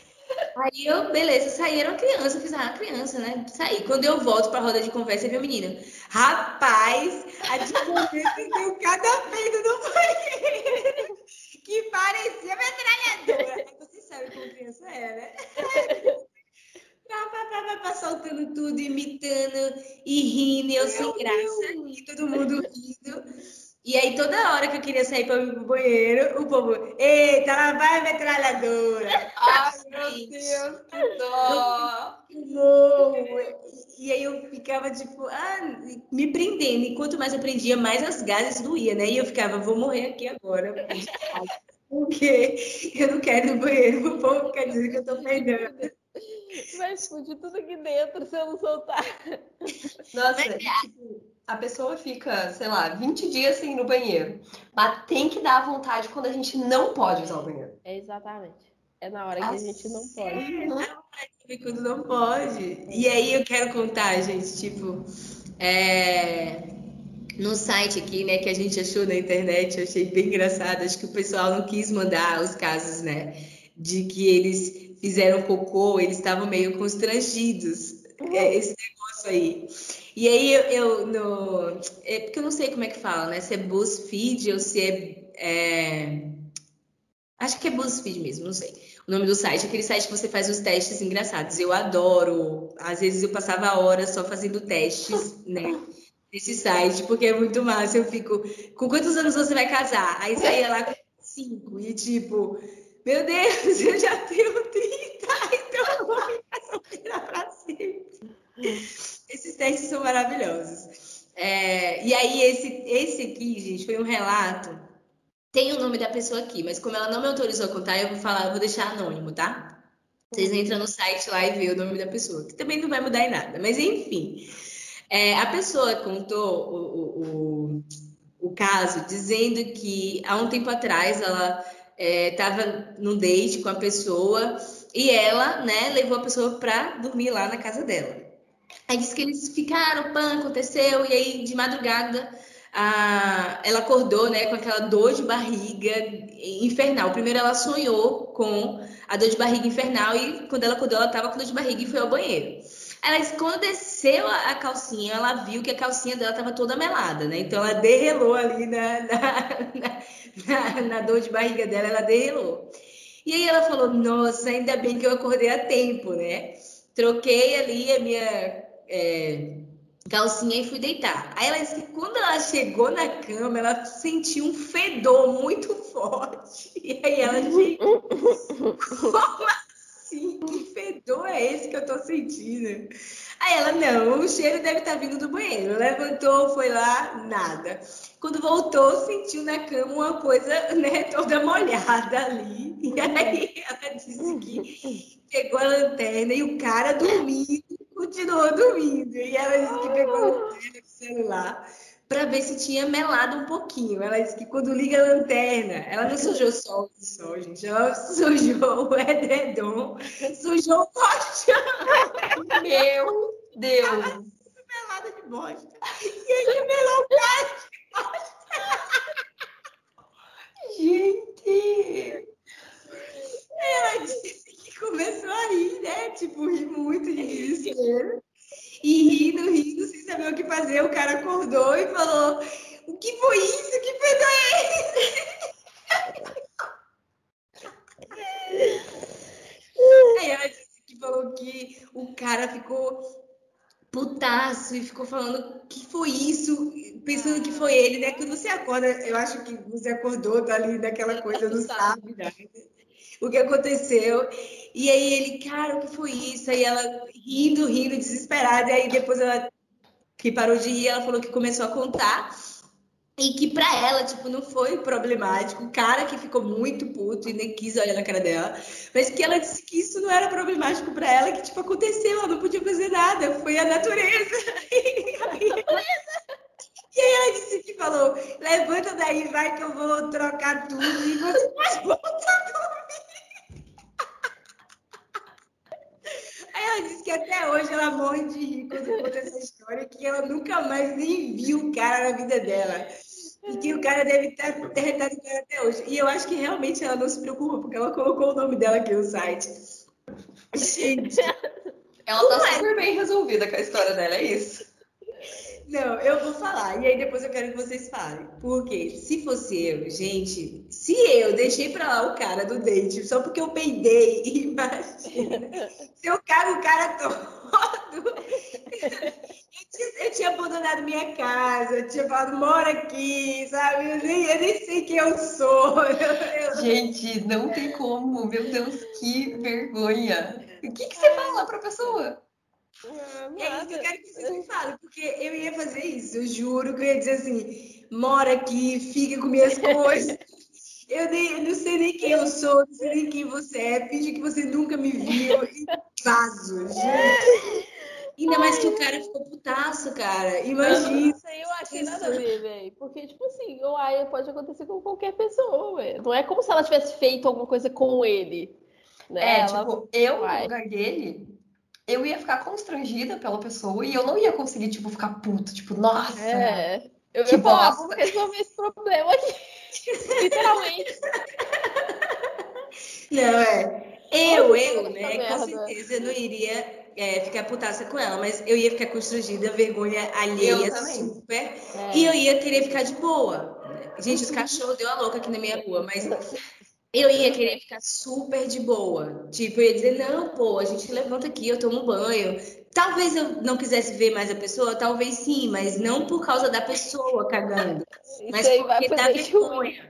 Speaker 1: Aí eu, beleza, saí, era uma criança, eu fiz, ah, criança, né? Saí. Quando eu volto pra roda de conversa, veio o menino. Rapaz, a descoberta deu cada peido no banheiro que parecia metralhadora. Você sabe como criança é, né? Pá, soltando tudo, imitando e rindo, eu sem graça, e todo mundo rindo. E aí, toda hora que eu queria sair para ir pro banheiro, o povo, eita, lá vai metralhadora.
Speaker 3: Ai, meu Deus, que dó.
Speaker 1: Vou. E aí eu ficava, tipo, ah, me prendendo. E quanto mais eu prendia, mais as gases doía, né? E eu ficava, vou morrer aqui agora. Porque eu não quero ir no banheiro, o povo quer dizer que eu tô peidando.
Speaker 2: Vai explodir tudo aqui dentro se eu não soltar.
Speaker 3: Nossa, tipo, a pessoa fica, sei lá, 20 dias sem ir no banheiro. Mas tem que dar vontade quando a gente não pode usar o banheiro.
Speaker 2: É exatamente. É na hora que a gente não pode.
Speaker 1: É, quando não pode. E aí eu quero contar, gente, tipo, é, no site aqui, né, que a gente achou na internet, eu achei bem engraçado, acho que o pessoal não quis mandar os casos, né, de que eles fizeram cocô, eles estavam meio constrangidos, é, esse negócio aí. E aí eu, eu no, é porque eu não sei como é que fala, né, se é BuzzFeed ou se é, é acho que é BuzzFeed mesmo, não sei o nome do site, aquele site que você faz os testes engraçados. Eu adoro. Às vezes eu passava horas só fazendo testes, né? Nesse site, porque é muito massa. Eu fico, com quantos anos você vai casar? Aí saía lá com cinco, e tipo, meu Deus, eu já tenho 30, então eu vou ficar solteira pra sempre. Esses testes são maravilhosos. É, e aí, esse, esse aqui, gente, foi um relato tem o nome da pessoa aqui, mas como ela não me autorizou a contar, eu vou falar, eu vou deixar anônimo, tá? Vocês entram no site lá e vê o nome da pessoa, que também não vai mudar em nada. Mas enfim, é, a pessoa contou o, o, o, o, caso dizendo que há um tempo atrás ela estava é, num date com a pessoa e ela, né, levou a pessoa para dormir lá na casa dela. Aí disse que eles ficaram, pan, aconteceu, e aí de madrugada a, ela acordou né, com aquela dor de barriga infernal. Primeiro ela sonhou com a dor de barriga infernal e quando ela acordou, ela estava com dor de barriga e foi ao banheiro. Ela, quando desceu a, calcinha, ela viu que a calcinha dela estava toda melada, né? Então ela derrelou ali na, na, na, na, dor de barriga dela, ela derrelou. E aí ela falou: Nossa, ainda bem que eu acordei a tempo, né? Troquei ali a minha. É, calcinha e fui deitar. Aí ela disse que quando ela chegou na cama, ela sentiu um fedor muito forte. E aí ela disse, como assim? Que fedor é esse que eu tô sentindo? Aí ela, não, o cheiro deve estar tá vindo do banheiro. Levantou, foi lá, nada. Quando voltou, sentiu na cama uma coisa, né, toda molhada ali. E aí ela disse que pegou a lanterna e o cara dormindo continuou dormindo. E ela disse que pegou o celular para ver se tinha melado um pouquinho. Ela disse que quando liga a lanterna, ela não sujou só o sol, gente. Ela sujou o edredom, sujou o colchão.
Speaker 3: Meu Deus!
Speaker 1: melada de bosta. E ele melou o cara de bosta.
Speaker 3: Gente!
Speaker 1: Ela disse começou a rir, né? Tipo, rir muito de desespero. E rindo, rindo, sem saber o que fazer. O cara acordou e falou: O que foi isso? Que pedra é esse? Aí ela disse que falou que o cara ficou putaço e ficou falando que foi isso, pensando que foi ele, né? Quando você acorda, eu acho que você acordou, tá ali naquela coisa, não sabe, né? o que aconteceu. E aí ele, cara, o que foi isso? Aí ela rindo, rindo, desesperada. E aí depois ela que parou de ir, ela falou que começou a contar. E que pra ela, tipo, não foi problemático. O cara que ficou muito puto e nem quis olhar na cara dela. Mas que ela disse que isso não era problemático pra ela, que, tipo, aconteceu, ela não podia fazer nada. Foi a natureza. E aí ela disse que falou, levanta daí, vai que eu vou trocar tudo e você pode voltar Aí ela disse que até hoje ela morre de rir quando conta essa história, que ela nunca mais nem viu o cara na vida dela. E que o cara deve ter derretado o cara até hoje. E eu acho que realmente ela não se preocupa, porque ela colocou o nome dela aqui no site. Gente.
Speaker 3: Ela tá super bem resolvida com a história dela, é isso.
Speaker 1: Não, eu vou falar. E aí depois eu quero que vocês falem. Porque se fosse eu, gente, se eu deixei pra lá o cara do date só porque eu peidei, imagina. se eu cago o cara todo. Tinha, abandonado minha casa, eu tinha falado, mora aqui, sabe? Eu nem, eu nem sei quem eu sou.
Speaker 3: Gente, não tem como. Meu Deus, que vergonha. O que, que você fala pra pessoa?
Speaker 1: É isso que eu quero que vocês me falem, porque eu ia fazer isso, eu juro que eu ia dizer assim, mora aqui, fica com minhas coisas. Eu, nem, eu não sei nem quem eu sou, não sei nem quem você é, finge que você nunca me viu e vazo, gente. Ainda mais que o cara ficou putaço, cara. Imagina.
Speaker 2: Isso aí eu achei nada a ver, velho. Porque, tipo assim, o Aya pode acontecer com qualquer pessoa, velho. Não é como se ela tivesse feito alguma coisa com ele. Né?
Speaker 3: É,
Speaker 2: Ela
Speaker 3: tipo, eu no lugar dele, eu ia ficar constrangida pela pessoa e eu não ia conseguir, tipo, ficar puto. Tipo, nossa.
Speaker 2: É. Eu
Speaker 3: Que
Speaker 2: ia falar,
Speaker 3: bosta.
Speaker 2: vamos resolver esse problema aqui. Literalmente.
Speaker 1: Não, é. Eu, eu, né? Com certeza eu não iria é, ficar putaça com ela, mas eu ia ficar constrangida, vergonha alheia, super.
Speaker 2: É.
Speaker 1: E eu ia querer ficar de boa. Gente, os cachorros deu a louca aqui na minha rua, mas eu ia querer ficar super de boa. Tipo, eu ia dizer, não, pô, a gente levanta aqui, eu tomo banho. Talvez eu não quisesse ver mais a pessoa, talvez sim, mas não por causa da pessoa cagando, mas
Speaker 2: Isso vai
Speaker 1: porque
Speaker 2: ruim.
Speaker 1: vergonha.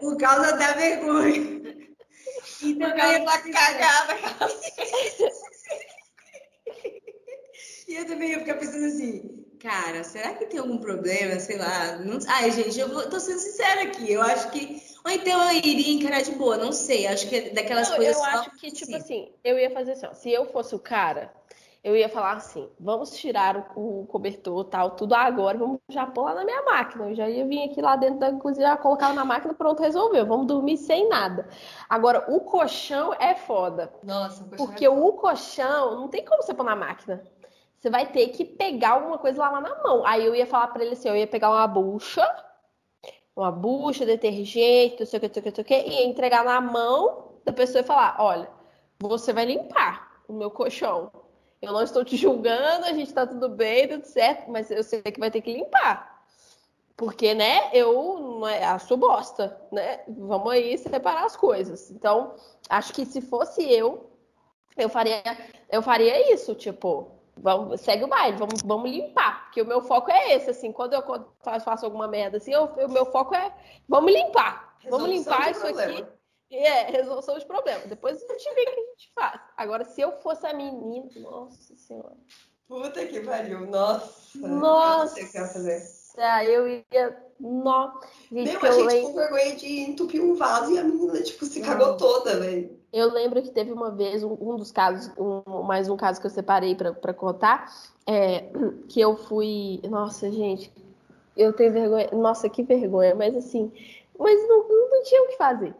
Speaker 1: Por causa da vergonha. Então,
Speaker 3: Por
Speaker 1: eu ia ficar
Speaker 3: cagada.
Speaker 1: E eu também ia ficar pensando assim, cara, será que tem algum problema? Sei lá. Não... Ai, gente, eu vou... tô sendo sincera aqui. Eu acho que. Ou então eu iria encarar de boa, não sei. Acho que é daquelas
Speaker 2: Não,
Speaker 1: coisas.
Speaker 2: eu
Speaker 1: só
Speaker 2: acho que, tipo assim, eu ia fazer assim, ó, se eu fosse o cara, eu ia falar assim, vamos tirar o, o cobertor, tal, tudo agora, vamos já pôr lá na minha máquina. Eu já ia vir aqui lá dentro da cozinha, já colocar na máquina, pronto, resolveu. Vamos dormir sem nada. Agora, o colchão é foda,
Speaker 3: Nossa, poxa,
Speaker 2: porque o colchão não tem como você pôr na máquina. Você vai ter que pegar alguma coisa lá, na mão. Aí eu ia falar pra ele assim, eu ia pegar uma bucha, uma bucha, detergente, não sei o que, não sei o que, não sei o que, e entregar na mão da pessoa e falar, olha, você vai limpar o meu colchão. Eu não estou te julgando, a gente tá tudo bem, tudo certo, mas eu sei que vai ter que limpar. Porque, né, eu não é a sua bosta, né? Vamos aí separar as coisas. Então, acho que se fosse eu, eu faria, eu faria isso, tipo, vamos, segue o baile, vamos, vamos limpar. Porque o meu foco é esse, assim, quando eu faço alguma merda assim, o meu foco é vamos limpar. Vamos
Speaker 3: Resolução
Speaker 2: limpar
Speaker 3: de
Speaker 2: isso
Speaker 3: problema.
Speaker 2: aqui. É, resolução de problema. Depois a gente vê o que a gente faz. Agora, se eu fosse a menina, nossa senhora.
Speaker 3: Puta que pariu, nossa.
Speaker 2: Nossa.
Speaker 3: O que fazer.
Speaker 2: Ah, eu ia. Nó. Gente,
Speaker 3: Meu, a gente
Speaker 2: lembro,
Speaker 3: com vergonha de entupir um vaso e a menina, tipo, se cagou toda, velho.
Speaker 2: eu lembro que teve uma vez, um, um dos casos, um- mais um caso que eu separei pra, pra contar, é, que eu fui. Nossa, gente, eu tenho vergonha. Nossa, que vergonha, mas assim. Mas não, não tinha o que fazer.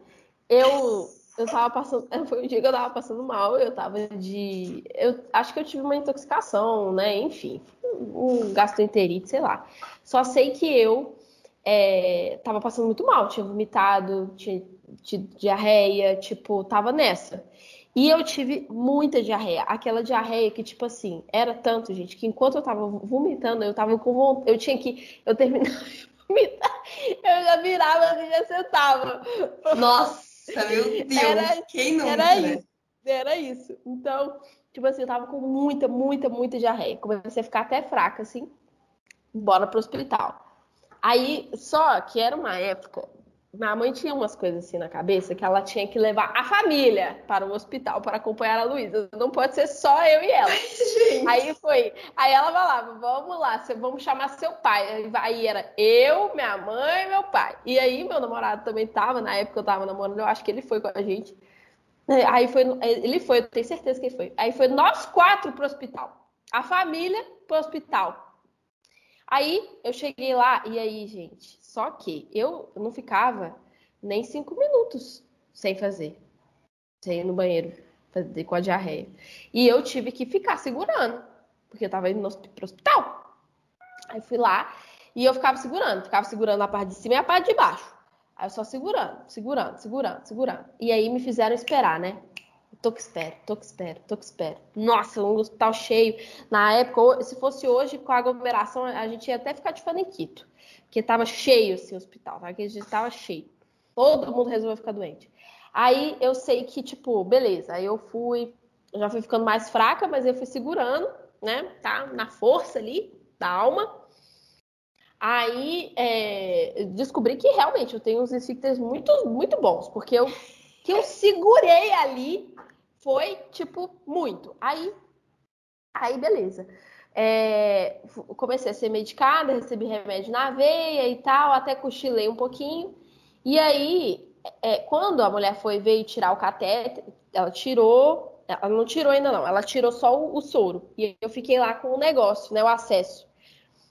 Speaker 2: Eu. Eu tava passando. Foi um dia que eu tava passando mal, eu tava de. Eu acho que eu tive uma intoxicação, né? Enfim, um gastroenterite, sei lá. Só sei que eu é, tava passando muito mal, tinha vomitado, tinha tido diarreia, tipo, tava nessa. E eu tive muita diarreia. Aquela diarreia que, tipo assim, era tanto, gente, que enquanto eu tava vomitando, eu tava com vontade. Eu tinha que. Eu terminava de vomitar, eu já virava e já sentava.
Speaker 3: Nossa, meu Deus.
Speaker 2: Era-
Speaker 3: Quem nunca,
Speaker 2: Era
Speaker 3: né?
Speaker 2: isso. Era isso. Então, tipo assim, eu tava com muita, muita, muita diarreia. Comecei a ficar até fraca, assim. Bora pro hospital. Aí, só que era uma época. Minha mãe tinha umas coisas assim na cabeça que ela tinha que levar a família para o hospital para acompanhar a Luísa. Não pode ser só eu e ela. Aí foi. Aí ela falava, vamos lá, vamos chamar seu pai. Aí era eu, minha mãe e meu pai. E aí meu namorado também tava, na época eu tava namorando, eu acho que ele foi com a gente. É, Aí foi, ele foi, eu tenho certeza que ele foi. Aí foi nós quatro pro hospital. A família pro hospital. Aí eu cheguei lá, e aí, gente, só que eu não ficava nem cinco minutos sem fazer. Sem ir no banheiro, fazer com a diarreia. E eu tive que ficar segurando, porque eu tava indo pro hospital. Aí fui lá e eu ficava segurando, ficava segurando a parte de cima e a parte de baixo. Aí eu só segurando, segurando, segurando, segurando. E aí me fizeram esperar, né? Tô que espero, tô que espero, tô que espero. Nossa, um hospital cheio. Na época, se fosse hoje com a aglomeração, a gente ia até ficar de faniquito. Porque tava cheio esse hospital, tá? Que tava cheio. Todo mundo resolveu ficar doente. Aí eu sei que, tipo, beleza. Aí eu fui, já fui ficando mais fraca, mas eu fui segurando, né? Tá? Na força ali da alma. Aí é, descobri que realmente eu tenho uns esfíncteres muito, muito bons, porque eu que eu segurei ali foi tipo muito. Aí Aí, beleza. É, comecei a ser medicada, recebi remédio na veia e tal, até cochilei um pouquinho. E aí, é, quando a mulher foi veio tirar o catéter, ela tirou, ela não tirou ainda não, ela tirou só o, o soro. E eu fiquei lá com o negócio, né, o acesso.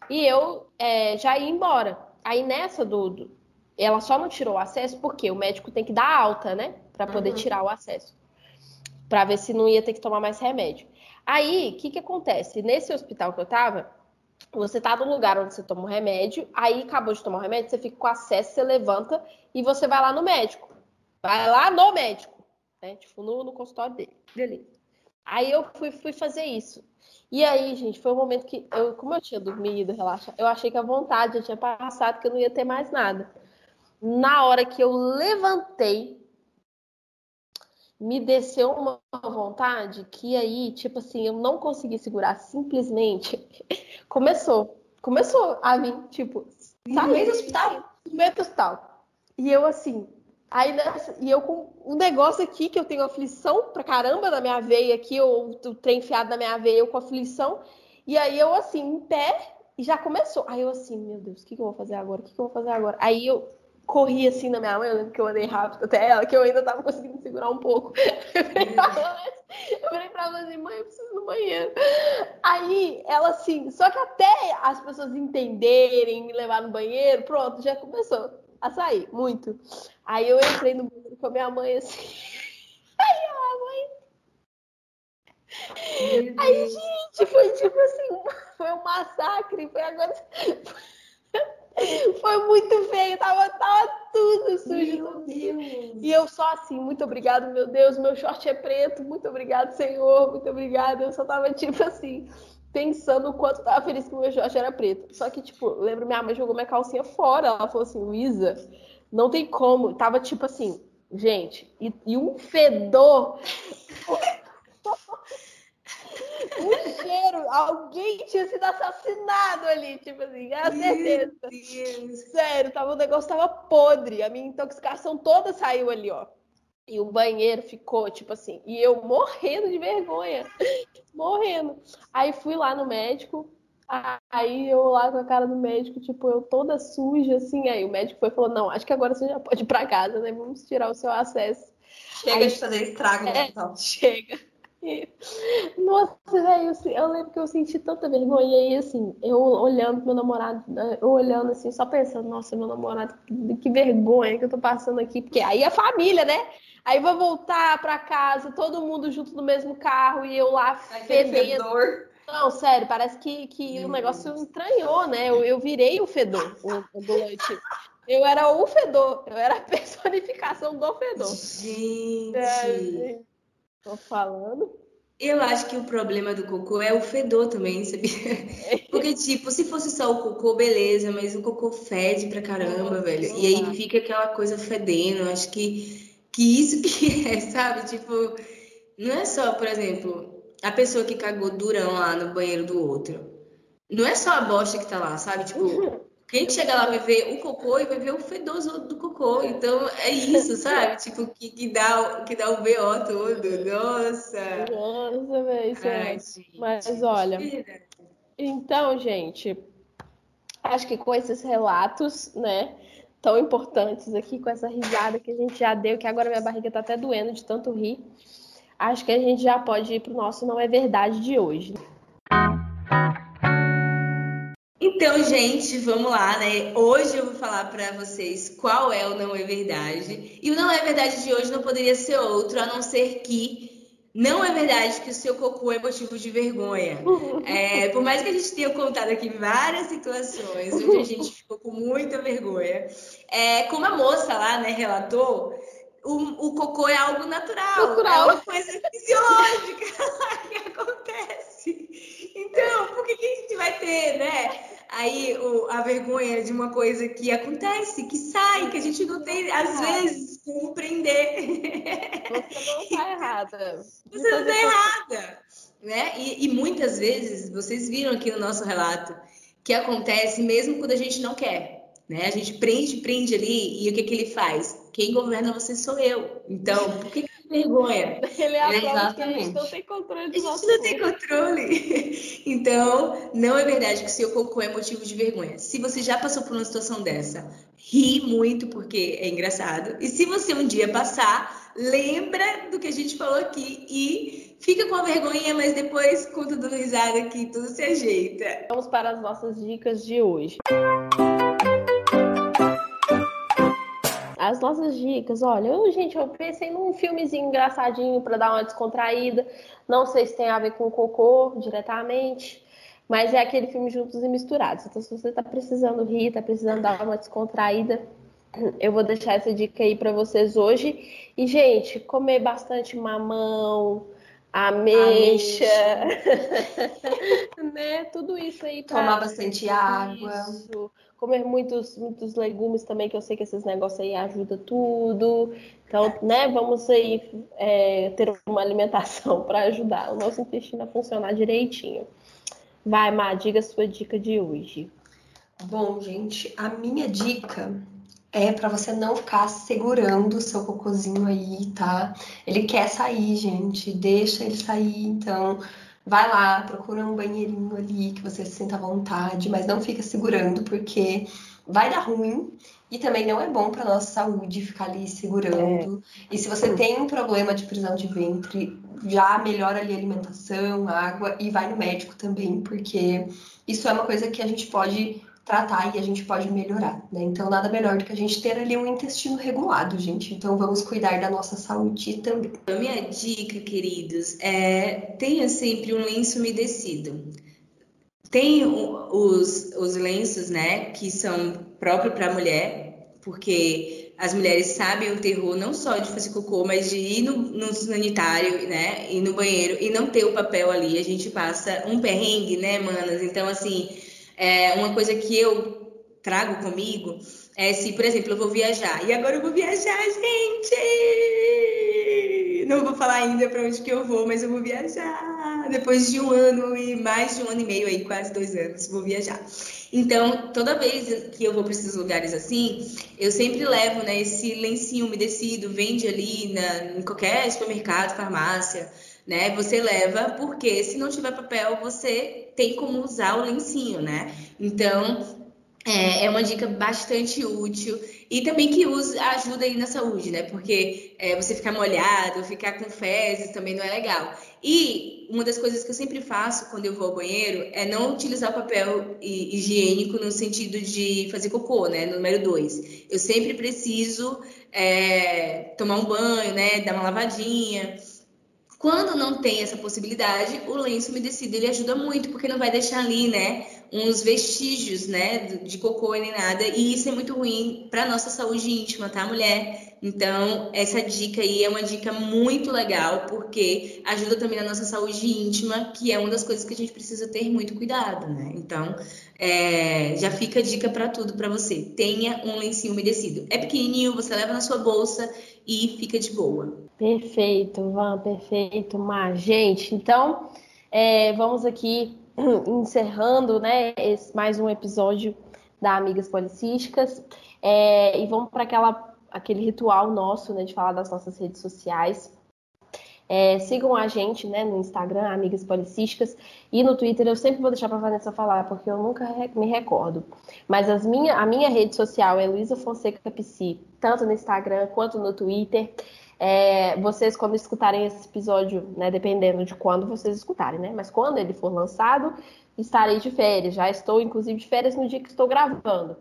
Speaker 2: E eu é, já ia embora. Aí nessa do, do- ela só não tirou o acesso porque o médico tem que dar alta, né, Pra poder
Speaker 3: Uhum.
Speaker 2: tirar o acesso, Pra ver se não ia ter que tomar mais remédio. Aí, o que que acontece? Nesse hospital que eu tava, você tá no lugar onde você toma o remédio, aí acabou de tomar o remédio, você fica com acesso, você levanta e você vai lá no médico. Vai lá no médico, né? Tipo, no, no consultório dele. Beleza. Aí eu fui, fui fazer isso. E aí, gente, foi um momento que, eu, como eu tinha dormido, relaxa, eu achei que a vontade já tinha passado, que eu não ia ter mais nada. Na hora que eu levantei, me desceu uma vontade que aí, tipo assim, eu não consegui segurar, simplesmente começou. Começou a vir, tipo,
Speaker 3: No meio do hospital?
Speaker 2: no meio do hospital. E eu assim, aí nessa- e eu com um negócio aqui que eu tenho aflição pra caramba na minha veia aqui, ou o trem enfiado na minha veia, eu com aflição. E aí eu assim, em pé, e já começou. Aí eu assim, meu Deus, o que, que eu vou fazer agora? O que, que eu vou fazer agora? Aí eu corri assim na minha mãe, eu lembro que eu andei rápido até ela, que eu ainda tava conseguindo segurar um pouco. Eu falei pra ela, eu falei pra ela assim, mãe, eu preciso ir no banheiro. Aí ela assim, só que até as pessoas entenderem, me levar no banheiro, pronto, já começou a sair, muito. Aí eu entrei no banheiro com a minha mãe assim. Aí ela, mãe. Aí, gente, foi tipo assim, foi um massacre, foi agora. Foi muito feio, tava, tava tudo sujo. E eu só assim, muito obrigado, meu Deus, meu short é preto, muito obrigado, Senhor, muito obrigado. Eu só tava, tipo assim, pensando o quanto tava feliz que o meu short era preto. Só que, tipo, lembro minha mãe jogou minha calcinha fora. Ela falou assim, Luísa, não tem como. Tava tipo assim, gente, e, e um fedor. Um cheiro, alguém tinha sido assassinado ali, tipo assim, era certeza. Sério, tava, o negócio tava podre. A minha intoxicação toda saiu ali, ó. E o banheiro ficou, tipo assim, e eu morrendo de vergonha. morrendo. Aí fui lá no médico. Aí eu lá com a cara do médico, tipo, eu toda suja, assim. Aí o médico foi e falou: Não, acho que agora você já pode ir pra casa, né? Vamos tirar o seu acesso.
Speaker 3: Chega
Speaker 2: Aí-
Speaker 3: de fazer estrago no
Speaker 2: É.
Speaker 3: hospital.
Speaker 2: Chega. Nossa, velho, eu, eu lembro que eu senti tanta vergonha. E aí, assim, eu olhando pro meu namorado, né, eu olhando assim, só pensando, nossa, meu namorado, que, vergonha que eu tô passando aqui. Porque aí a família, né? Aí vai voltar pra casa, todo mundo junto no mesmo carro e eu lá fedendo. Não, sério, parece que, que o negócio entranhou, né? Eu, eu virei o fedor, o ambulante. Eu era o fedor, eu era a personificação do fedor.
Speaker 1: Gente.
Speaker 2: É, tô falando.
Speaker 1: Eu acho que o problema do cocô é o fedor também, sabia? Porque, tipo, se fosse só o cocô, beleza, mas o cocô fede pra caramba, velho. E aí fica aquela coisa fedendo. Acho que, que isso que é, sabe? Tipo, não é só, por exemplo, a pessoa que cagou durão lá no banheiro do outro. Não é só a bosta que tá lá, sabe? Tipo, quem chega lá vai ver o cocô e vai ver o fedor do cocô. Então é isso, sabe? Tipo, que, que, dá, o- que dá o BO todo. Nossa!
Speaker 2: Nossa, velho, é. Mas olha, então, gente, acho que com esses relatos, né, tão importantes aqui, com essa risada que a gente já deu, que agora minha barriga tá até doendo de tanto rir, acho que a gente já pode ir pro nosso Não é Verdade de hoje.
Speaker 1: Então, gente, vamos lá, né? Hoje eu vou falar pra vocês qual é o não é verdade. E o não é verdade de hoje não poderia ser outro, a não ser que não é verdade que o seu cocô é motivo de vergonha. É, por mais que a gente tenha contado aqui várias situações onde a gente ficou com muita vergonha, é, como a moça lá, né, relatou, o, o cocô é algo natural,
Speaker 2: Natural.
Speaker 1: é uma coisa fisiológica que acontece. Então, por que, que a gente vai ter, né? Aí o- a vergonha de uma coisa que acontece, que sai, que a gente não tem, às vezes, como prender.
Speaker 2: Você não tá errada.
Speaker 1: Você não está errada, né? E, e muitas vezes, vocês viram aqui no nosso relato, que acontece mesmo quando a gente não quer, né? A gente prende, prende ali, e o que que ele faz? Quem governa você sou eu. Então, por que que vergonha.
Speaker 2: Ele é a prova que a gente não tem controle
Speaker 1: A
Speaker 2: do
Speaker 1: gente
Speaker 2: nosso
Speaker 1: não tem controle. Então, não é verdade que o seu cocô é motivo de vergonha. Se você já passou por uma situação dessa, ri muito porque é engraçado. E se você um dia passar, lembra do que a gente falou aqui e fica com a vergonha, mas depois conta dando risada que tudo se ajeita.
Speaker 2: Vamos para as nossas dicas de hoje. As nossas dicas, olha, eu, gente, eu pensei num filmezinho engraçadinho para dar uma descontraída. Não sei se tem a ver com cocô diretamente, mas é aquele filme Juntos e Misturados. Então, se você tá precisando rir, tá precisando dar uma descontraída, eu vou deixar essa dica aí para vocês hoje. E, gente, comer bastante mamão, ameixa, né? Tudo isso aí pra
Speaker 3: Tomar bastante água.
Speaker 2: isso. Comer muitos, muitos legumes também, que eu sei que esses negócios aí ajudam tudo. Então, né, vamos aí é, ter uma alimentação para ajudar o nosso intestino a funcionar direitinho. Vai, Má, diga a sua dica de hoje.
Speaker 3: Bom, gente, a minha dica é pra você não ficar segurando o seu cocôzinho aí, tá? Ele quer sair, gente, deixa ele sair. Então, vai lá, procura um banheirinho ali que você se sinta à vontade, mas não fica segurando, porque vai dar ruim. E também não é bom pra nossa saúde ficar ali segurando. E se você tem um problema de prisão de ventre, já melhora ali a alimentação, água e vai no médico também, porque isso é uma coisa que a gente pode tratar e a gente pode melhorar, né? Então nada melhor do que a gente ter ali um intestino regulado, gente. Então vamos cuidar da nossa saúde também.
Speaker 1: A minha dica, queridos, é tenha sempre um lenço umedecido. Tem os, os lenços, né, que são próprios para mulher, porque as mulheres sabem o terror não só de fazer cocô, mas de ir no, no sanitário, né, ir no banheiro e não ter o papel ali. A gente passa um perrengue, né, manas? Então, assim, é uma coisa que eu trago comigo é se, por exemplo, eu vou viajar. E agora eu vou viajar, gente! Não vou falar ainda para onde que eu vou, mas eu vou viajar. Depois de um ano e mais de um ano e meio aí, quase dois anos, vou viajar. Então, toda vez que eu vou para esses lugares assim, eu sempre levo, né, esse lencinho umedecido, vende ali na, em qualquer supermercado, farmácia, né? Você leva, porque se não tiver papel, você tem como usar o lencinho, né? Então, é, é uma dica bastante útil e também que usa, ajuda aí na saúde, né? Porque é, você ficar molhado, ficar com fezes também não é legal. E uma das coisas que eu sempre faço quando eu vou ao banheiro é não utilizar papel hi- higiênico no sentido de fazer cocô, né? Número dois. Eu sempre preciso é, tomar um banho, né? Dar uma lavadinha. Quando não tem essa possibilidade, o lenço umedecido ele ajuda muito, porque não vai deixar ali, né, uns vestígios, né, de cocô nem nada, e isso é muito ruim para nossa saúde íntima, tá, mulher? Então, essa dica aí é uma dica muito legal, porque ajuda também na nossa saúde íntima, que é uma das coisas que a gente precisa ter muito cuidado, né? Então, é, já fica a dica para tudo para você. Tenha um lencinho umedecido. É pequenininho, você leva na sua bolsa e fica de boa.
Speaker 2: Perfeito, Van, perfeito, Mar. Gente, então é, vamos aqui encerrando né, esse, mais um episódio da Amigas Policísticas é, e vamos para aquele ritual nosso né, de falar das nossas redes sociais. É, sigam a gente né, no Instagram, Amigas Policísticas, e no Twitter eu sempre vou deixar para Vanessa falar, porque eu nunca me recordo. Mas as minha, a minha rede social é Luísa Fonseca Psi, tanto no Instagram quanto no Twitter. É, vocês, quando escutarem esse episódio, né, dependendo de quando vocês escutarem, né? Mas quando ele for lançado, estarei de férias. Já estou, inclusive, de férias no dia que estou gravando.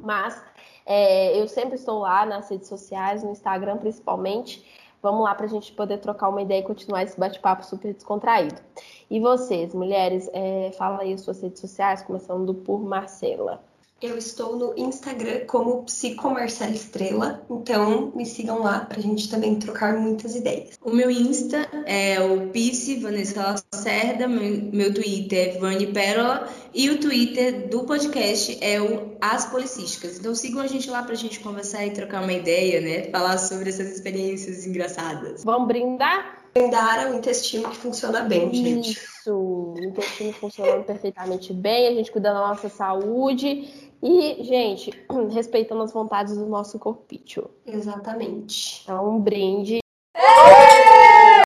Speaker 2: Mas é, eu sempre estou lá nas redes sociais, no Instagram principalmente. Vamos lá para a gente poder trocar uma ideia e continuar esse bate-papo super descontraído. E vocês, mulheres, é, fala aí as suas redes sociais, começando por Marcela.
Speaker 3: Eu estou no Instagram como Psicomarcela Estrela, então me sigam lá pra gente também trocar muitas ideias.
Speaker 1: O meu Insta é o Pice Vanessa Lacerda, meu, meu Twitter é Vani Pérola e o Twitter do podcast é o As Policísticas. Então sigam a gente lá pra gente conversar e trocar uma ideia, né? Falar sobre essas experiências engraçadas.
Speaker 2: Vamos brindar?
Speaker 3: Brindar é um intestino que funciona bem, gente.
Speaker 2: Isso, o intestino funcionando perfeitamente bem, a gente cuidando da nossa saúde e, gente, respeitando as vontades do nosso corpício.
Speaker 3: Exatamente.
Speaker 2: É um brinde. É!